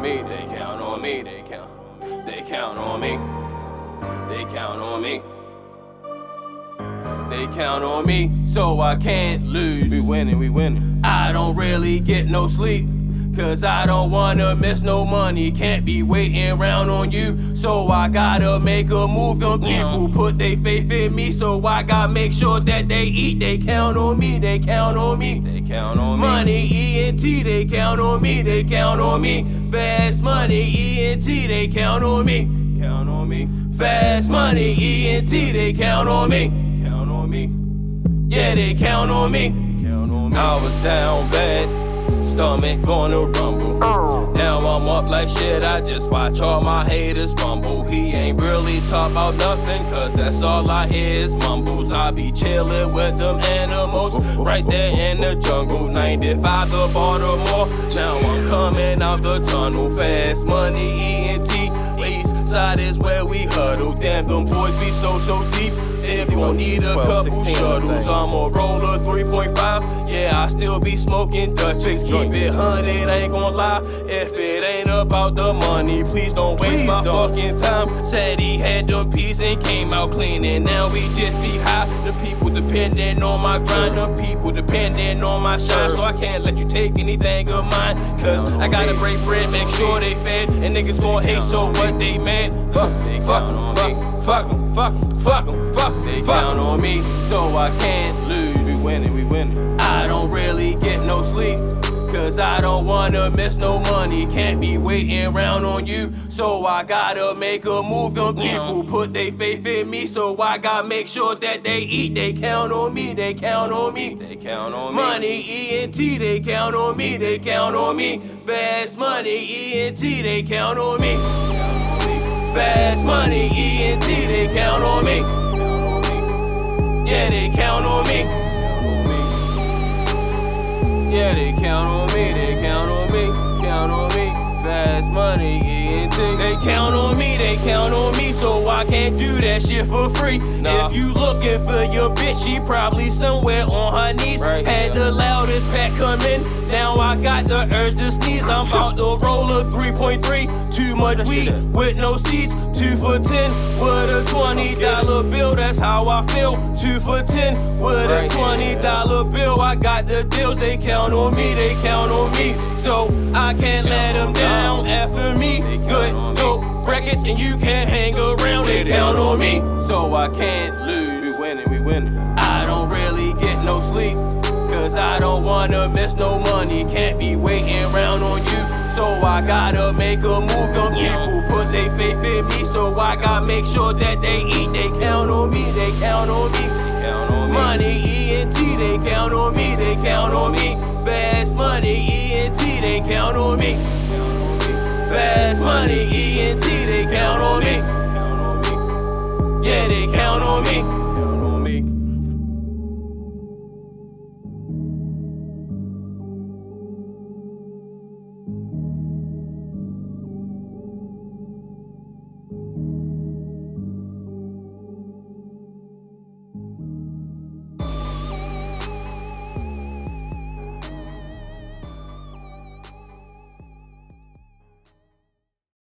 me, they count on me, they count. They count on me. They count on me. They count on me, so I can't lose. We winning, we winning. I don't really get no sleep. Cause I don't wanna miss no money. Can't be waiting around on you. So I gotta make a move. Them people put their faith in me. So I gotta make sure that they eat. They count on me. They count on me. They count on me. Money, ENT, they count on me. They count on me. Fast money, ENT, they count on me. Count on me. Fast money, ENT, they count on me. Count on me. Yeah, they count on me. Count on me. I was down bad, stomach gonna rumble. Now I'm up like shit, I just watch all my haters fumble. He ain't really talk about nothing, cause that's all I hear is mumbles. I be chillin' with them animals, right there in the jungle. 95 to Baltimore, now I'm coming out the tunnel. Fast money, ENT, east side is where we huddle. Damn, them boys be so, so deep. If you gon' need a couple shuttles. I'm a roller 3.5. Yeah, I still be smoking Dutchies. Keep joints. it hundred, ain't gon' lie. If it ain't about the money, please don't waste my fucking time. Said he had the peace and came out clean, and now we just be high. The people depending on my grind, the people depending on my shine. So I can't let you take anything of mine. Cause I gotta break bread, make sure they fed. And niggas gon' hate, so what they mad? Fuck, They fuck, fuck. Fuck 'em, fuck 'em, fuck 'em, fuck 'em. They Fuck. count on me, so I can't lose. We winning, we winning. I don't really get no sleep. Cause I don't wanna miss no money. Can't be waiting around on you. So I gotta make a move. Them people put their faith in me. So I gotta make sure that they eat. They count on me. They count on me. They count on money, me. Money, ENT, they count on me. They count on me. Fast money, ENT, they count on me. Fast money, ENT, they count on me. Yeah, they count on me. Yeah, they count on me, they count on me, count on me. Fast money, ENT. They count on me, they count on me, so I can't do that shit for free. Nah. If you looking for your bitch, she probably somewhere on her knees. Right Had here. the loudest pack coming, now I got the urge to sneeze. I'm about to roll a 3.3, too much weed with no seeds. Two for 10 with a $20 bill, that's how I feel. Two for 10 with a here. $20 bill. I got the deals, they count on me, they count on me. So I can't let them down. After me, good dope records, and you can't hang around. They It count on me, so I can't lose. We winning, we winning. I don't really get no sleep, cause I don't wanna miss no money. Can't be waiting around on you. So I gotta make a move. Them people put their faith in me, so I gotta make sure that they eat. They count on me, they count on me. Count on me. Money, ENT, they count on me, they count on me. Fast money, ENT, they count on me. Fast money, ENT, they count on me. Yeah, they count on me.